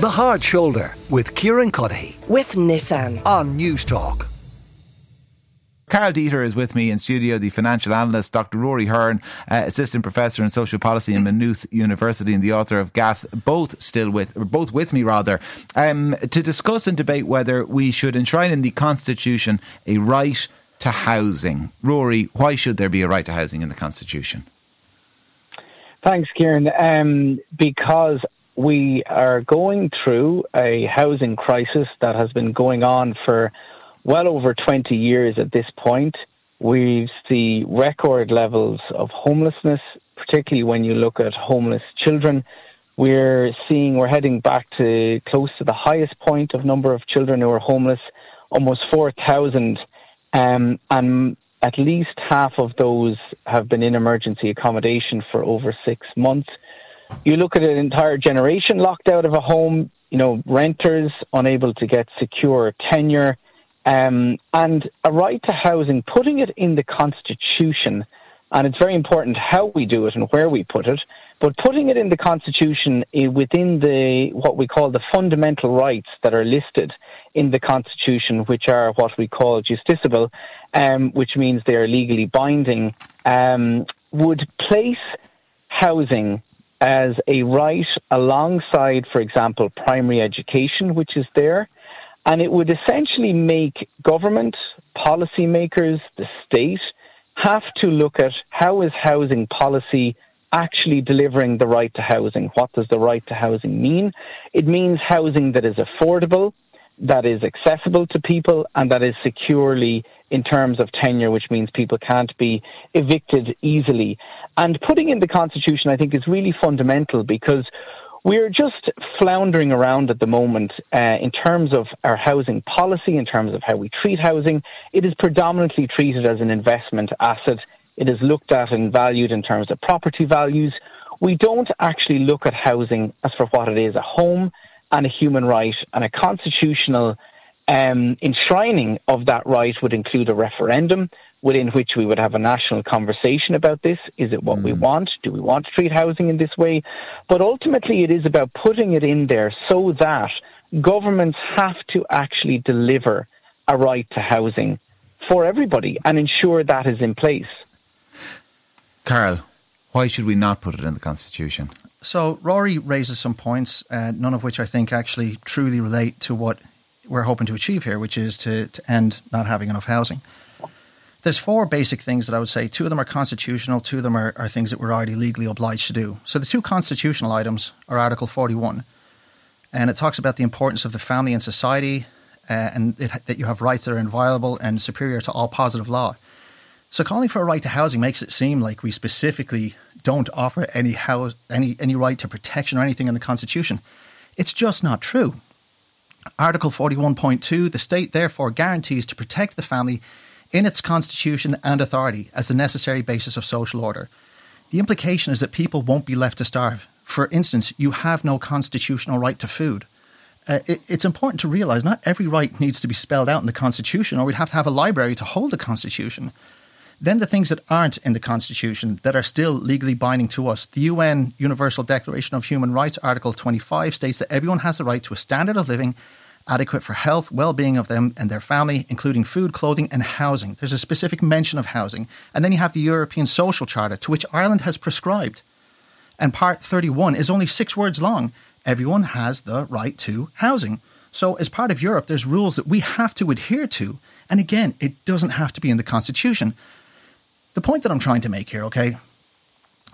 The Hard Shoulder with Kieran Cuddihy with Nissan on News Talk. Karl Deeter is with me in studio, the financial analyst, Dr. Rory Hearne, uh, assistant professor in social policy in Maynooth University, and the author of Gaffs, both still with, both with me rather, um, to discuss and debate whether we should enshrine in the Constitution a right to housing. Rory, why should there be a right to housing in the Constitution? Thanks, Kieran. Um, because we are going through a housing crisis that has been going on for well over 20 years at this point. We see record levels of homelessness, particularly when you look at homeless children. We're seeing we're heading back to close to the highest point of number of children who are homeless, almost 4,000. Um, and at least half of those have been in emergency accommodation for over six months. You look at an entire generation locked out of a home, you know, renters unable to get secure tenure, um, and a right to housing, putting it in the Constitution, and it's very important how we do it and where we put it, but putting it in the Constitution eh, within the what we call the fundamental rights that are listed in the Constitution, which are what we call justiciable, um, which means they are legally binding, um, would place housing as a right alongside, for example, primary education, which is there. And it would essentially make government, policymakers, the state have to look at how is housing policy actually delivering the right to housing. What does the right to housing mean? It means housing that is affordable, that is accessible to people, and that is securely in terms of tenure, which means people can't be evicted easily. And putting in the Constitution, I think, is really fundamental because we're just floundering around at the moment uh, in terms of our housing policy, in terms of how we treat housing. It is predominantly treated as an investment asset. It is looked at and valued in terms of property values. We don't actually look at housing as for what it is a home and a human right and a constitutional um, enshrining of that right would include a referendum within which we would have a national conversation about this. Is it what mm. we want? Do we want to treat housing in this way? But ultimately, it is about putting it in there so that governments have to actually deliver a right to housing for everybody and ensure that is in place. Karl, why should we not put it in the Constitution? So, Rory raises some points, uh, none of which I think actually truly relate to what we're hoping to achieve here, which is to, to end not having enough housing. There's four basic things that I would say. Two of them are constitutional, two of them are, are things that we're already legally obliged to do. So the two constitutional items are Article 41, and it talks about the importance of the family and society, uh, and it, that you have rights that are inviolable and superior to all positive law. So calling for a right to housing makes it seem like we specifically don't offer any house, any any right to protection or anything in the Constitution. It's just not true. Article 41.2 The state therefore guarantees to protect the family in its constitution and authority as the necessary basis of social order. The implication is that people won't be left to starve. For instance, you have no constitutional right to food. Uh, it, it's important to realise not every right needs to be spelled out in the Constitution, or we'd have to have a library to hold the Constitution. Then the things that aren't in the Constitution that are still legally binding to us. The UN Universal Declaration of Human Rights, Article 25, states that everyone has the right to a standard of living adequate for health, well being of them and their family, including food, clothing, and housing. There's a specific mention of housing. And then you have the European Social Charter, to which Ireland has prescribed. And Part 31 is only six words long. Everyone has the right to housing. So, as part of Europe, there's rules that we have to adhere to. And again, it doesn't have to be in the Constitution the point that I'm trying to make here, okay,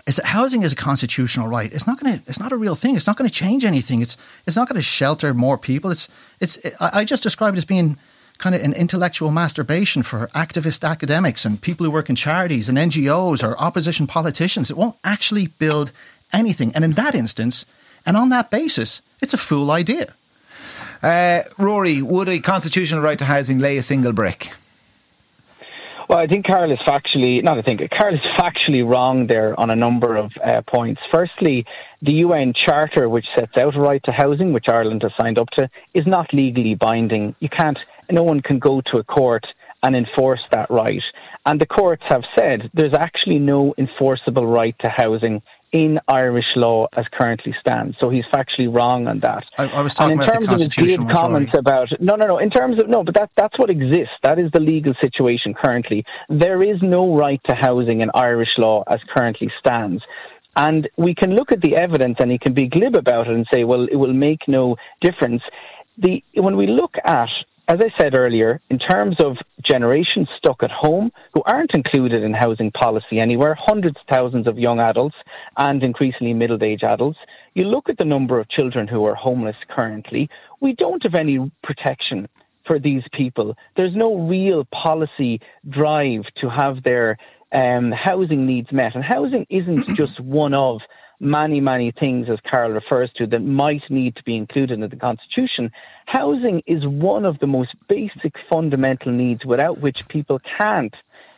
is that housing is a constitutional right. It's not going to. It's not a real thing. It's not going to change anything. It's it's not going to shelter more people. It's it's. I just described it as being kind of an intellectual masturbation for activist academics and people who work in charities and NGOs or opposition politicians. It won't actually build anything. And in that instance, and on that basis, it's a fool idea. Uh, Rory, would a constitutional right to housing lay a single brick? Well, I think Karl is factually, not I think, Karl is factually wrong there on a number of uh, points. Firstly, the UN Charter, which sets out a right to housing, which Ireland has signed up to, is not legally binding. You can't, no one can go to a court and enforce that right. And the courts have said there's actually no enforceable right to housing in Irish law as currently stands. So he's factually wrong on that. I, I was talking and in about terms the of his glib comments about no, no, no. In terms of no, but that that's what exists. That is the legal situation currently. There is no right to housing in Irish law as currently stands. And we can look at the evidence and he can be glib about it and say, well, it will make no difference. The, when we look at as I said earlier, in terms of generations stuck at home who aren't included in housing policy anywhere, hundreds of thousands of young adults and increasingly middle aged adults, you look at the number of children who are homeless currently, we don't have any protection for these people. There's no real policy drive to have their um, housing needs met. And housing isn't just one of many, many things, as Karl refers to, that might need to be included in the Constitution. Housing is one of the most basic fundamental needs without which people can't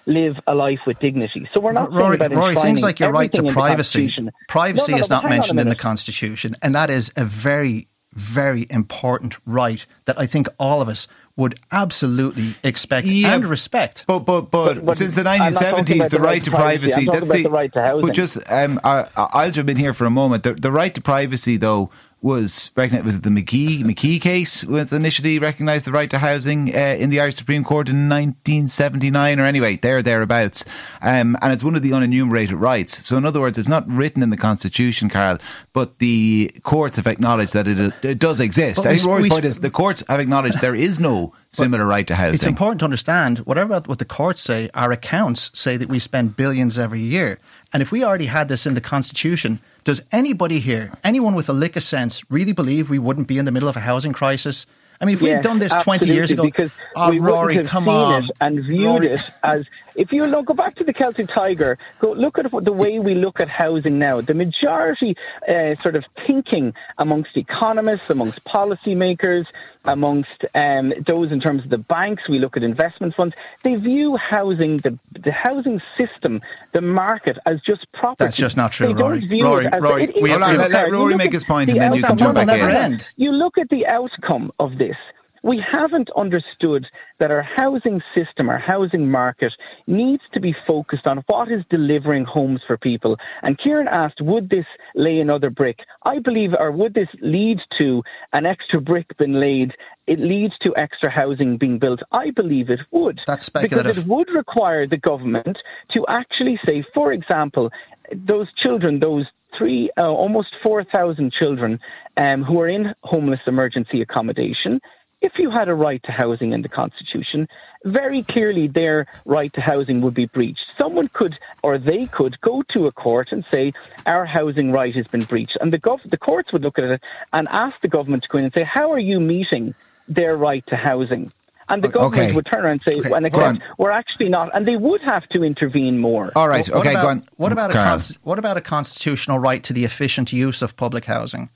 live a life with dignity. So we're not Rory, saying about Rory things like your right to privacy. Privacy no, no, is not hang on a mentioned in the. Constitution, and that is a very, very important right that I think all of us would absolutely expect Yeah, and respect. But but but, But- but since the I'm not talking 1970s, about the the right to privacy. I'm talking that's about the right to housing. But just um, I, I'll jump in here for a moment. The, the right to privacy, though, was recognized. Was it the McGee McGee case was initially recognised the right to housing uh, in the Irish Supreme Court in 1979, or anyway, there thereabouts. Um, and it's one of the unenumerated rights. So in other words, it's not written in the Constitution, Karl, but the courts have acknowledged that it, it does exist. I think Rory's we- point is the courts have acknowledged there is no similar right to housing. It's important to understand whatever what the courts say, our accounts say that we spend billions every year. And if we already had this in the Constitution, does anybody here, anyone with a lick of sense, really believe we wouldn't be in the middle of a housing crisis? I mean, if we'd done this 20 years ago, because oh, we Rory, have come seen on. it and viewed Rory. it as if you go back to the Celtic Tiger, go look at the way we look at housing now. The majority uh, sort of thinking amongst economists, amongst policymakers, amongst um, those in terms of the banks, we look at investment funds. They view housing, the the housing system, the market, as just property. That's just not true, Rory. Rory, it Rory, it is we have to- let- let Rory make his and then you can jump back in. no, no. End. You look at the outcome of this. We haven't understood that our housing system, our housing market, needs to be focused on what is delivering homes for people. And Kieran asked, would this lay another brick? I believe, or would this lead to an extra brick being laid? It leads to extra housing being built. I believe it would. That's speculative. Because it would require the government to actually say, for example, those children, those three, uh, almost 4,000 children um, who are in homeless emergency accommodation, if you had a right to housing in the Constitution, very clearly their right to housing would be breached. Someone could, or they could, go to a court and say, our housing right has been breached. And the, gov- the courts would look at it and ask the government to go in and say, how are you meeting their right to housing? And the government Okay. would turn around and say, Okay, and go accept, we're actually not. And they would have to intervene more. All right, What okay, about, go on. What about, a Karl. cons- what about a constitutional right to the efficient use of public housing?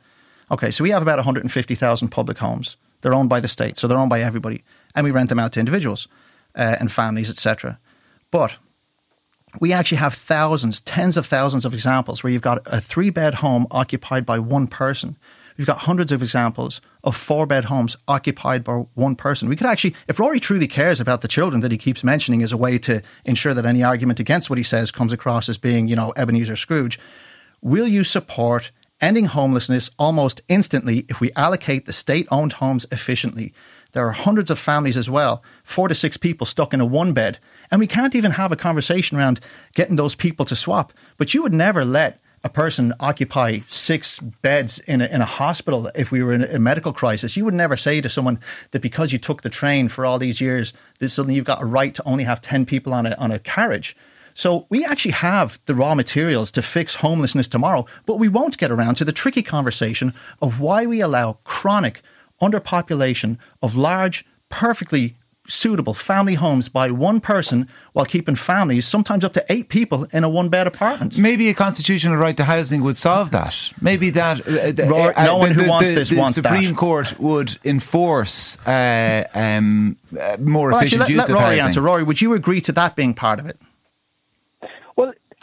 Okay, so we have about 150,000 public homes. They're owned by the state, so they're owned by everybody, and we rent them out to individuals uh, and families, etc. But we actually have thousands, tens of thousands of examples where you've got a three bed home occupied by one person. We've got hundreds of examples of four bed homes occupied by one person. We could actually, if Rory truly cares about the children that he keeps mentioning as a way to ensure that any argument against what he says comes across as being, you know, Ebenezer Scrooge, will you support ending homelessness almost instantly if we allocate the state owned homes efficiently? There are hundreds of families as well, four to six people stuck in a one bed, and we can't even have a conversation around getting those people to swap. But you would never let a person occupy six beds in a, in a hospital if we were in a medical crisis. You would never say to someone that because you took the train for all these years, that suddenly you've got a right to only have 10 people on a, on a carriage. So we actually have the raw materials to fix homelessness tomorrow, but we won't get around to the tricky conversation of why we allow chronic underpopulation of large, perfectly suitable family homes by one person while keeping families, sometimes up to eight people, in a one bed apartment. Maybe a constitutional right to housing would solve that. Maybe that uh, the- Rory, no one who wants the, this the wants Supreme that. Court would enforce uh, um, uh, more Well, efficient actually, let, use let of Rory housing. answer. Rory, would you agree to that being part of it?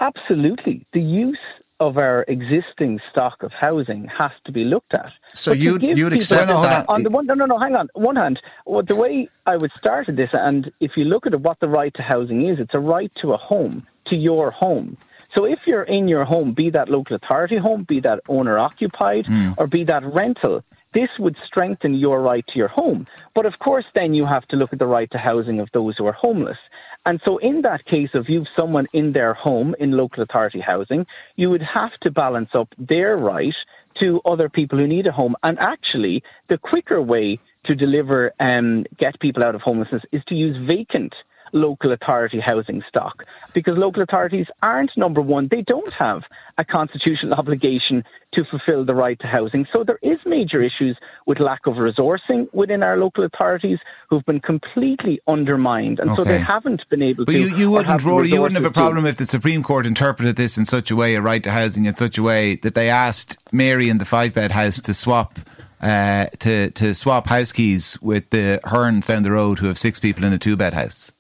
Absolutely. The use of our existing stock of housing has to be looked at. So But you'd- accept No, that? on. The one, no, no, no. Hang on. One hand, well, the way I would start at this, and if you look at what the right to housing is, it's a right to a home, to your home. So if you're in your home, be that local authority home, be that owner occupied, Hmm. or be that rental, this would strengthen your right to your home. But of course, then you have to look at the right to housing of those who are homeless. And so, in that case, if you've someone in their home in local authority housing, you would have to balance up their right to other people who need a home. And actually, the quicker way to deliver um, get people out of homelessness is to use vacant local authority housing stock because local authorities aren't number one they don't have a constitutional obligation to fulfill the right to housing so there is major issues with lack of resourcing within our local authorities who've been completely undermined and so they haven't been able But to you, you wouldn't, have Rory, you wouldn't have a problem if the Supreme Court interpreted this in such a way, a right to housing in such a way that they asked Mary in the five bed house to swap. Uh, to to swap house keys with the Hearnes down the road who have six people in a two bed house.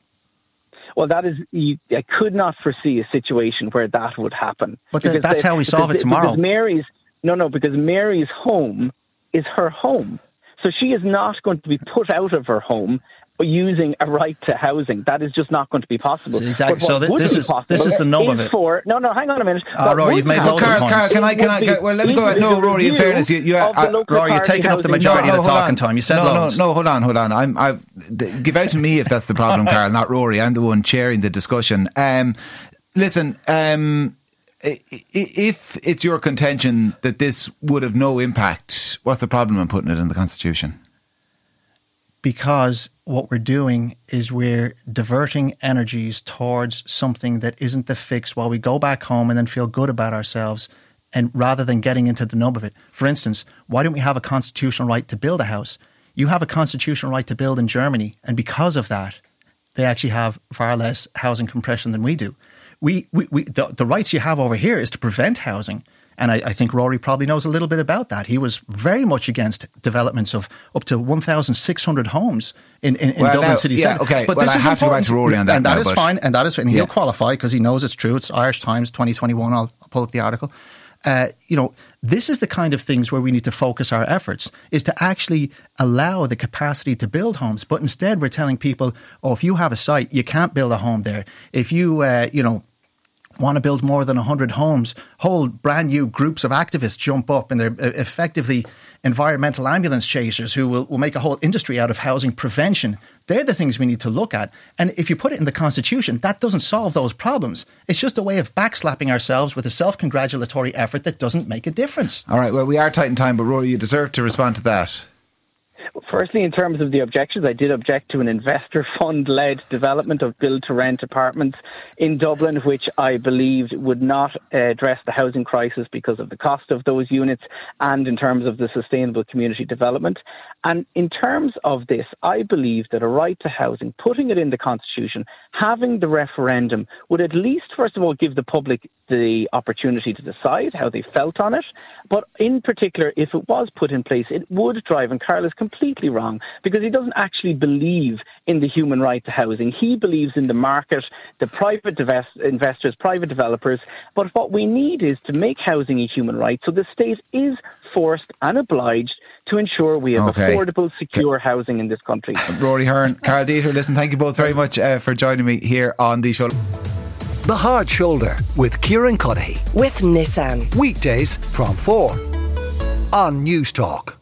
Well, that is, you, I could not foresee a situation where that would happen. But the- that's how we solve it tomorrow. Because Mary's, no, no, because Mary's home is her home. So she is not going to be put out of her home using a right to housing. That is just not going to be possible. Exactly. So thi- this is- this is the nub of it. For, no, no, hang on a minute. What Rory, you've made happen loads of Karl, points. Karl, can I, It can I, be- can, well, let me go ahead. No, Rory, in fairness, you, you of the I- local Rory, you're authority taking up the housing majority of the talking on. time. You said no, loads. No, no, hold on, hold on. I'm, I've, th- give out to me if that's the problem, Karl, not Rory. I'm the one chairing the discussion. Um, listen, um, i- i- if it's your contention that this would have no impact, what's the problem in putting it in the Constitution? because what we're doing is we're diverting energies towards something that isn't the fix while we go back home and then feel good about ourselves and rather than getting into the nub of it. For instance, why don't we have a constitutional right to build a house? You have a constitutional right to build in Germany, and because of that, they actually have far less housing compression than we do. We, we, we the, the rights you have over here is to prevent housing. And I, I think Rory probably knows a little bit about that. He was very much against developments of up to 1,600 homes in, in, in Well, Dublin now- city yeah, centre. okay. Well, I have to go back to Rory on that And that now, is but- fine. And that is, fine. and he'll Yeah. qualify because he knows it's true. It's Irish Times 2021. I'll, I'll pull up the article. Uh, you know, this is the kind of things where we need to focus our efforts is to actually allow the capacity to build homes. But instead, we're telling people, oh, if you have a site, you can't build a home there. If you, uh, you know, want to build more than 100 homes, whole brand new groups of activists jump up and they're effectively environmental ambulance chasers who will, will make a whole industry out of housing prevention. They're the things we need to look at. And if you put it in the Constitution, that doesn't solve those problems. It's just a way of backslapping ourselves with a self congratulatory effort that doesn't make a difference. All right, well, we are tight in time, but Rory, you deserve to respond to that. Firstly, in terms of the objections, I did object to an investor fund led development of build to rent apartments in Dublin, which I believed would not address the housing crisis because of the cost of those units and in terms of the sustainable community development. And in terms of this, I believe that a right to housing, putting it in the Constitution, having the referendum would at least, first of all, give the public the opportunity to decide how they felt on it. But in particular, if it was put in place, it would drive, and Karl is completely wrong, because he doesn't actually believe in the human right to housing. He believes in the market, the private divest- investors, private developers. But what we need is to make housing a human right. So the state is forced and obliged to ensure we have Okay. affordable, secure housing in this country. Rory Hearne, Karl Deeter, listen, thank you both very much uh, for joining me here on the show. The Hard Shoulder with Kieran Cuddihy. with Nissan. Weekdays from 4 on News Talk.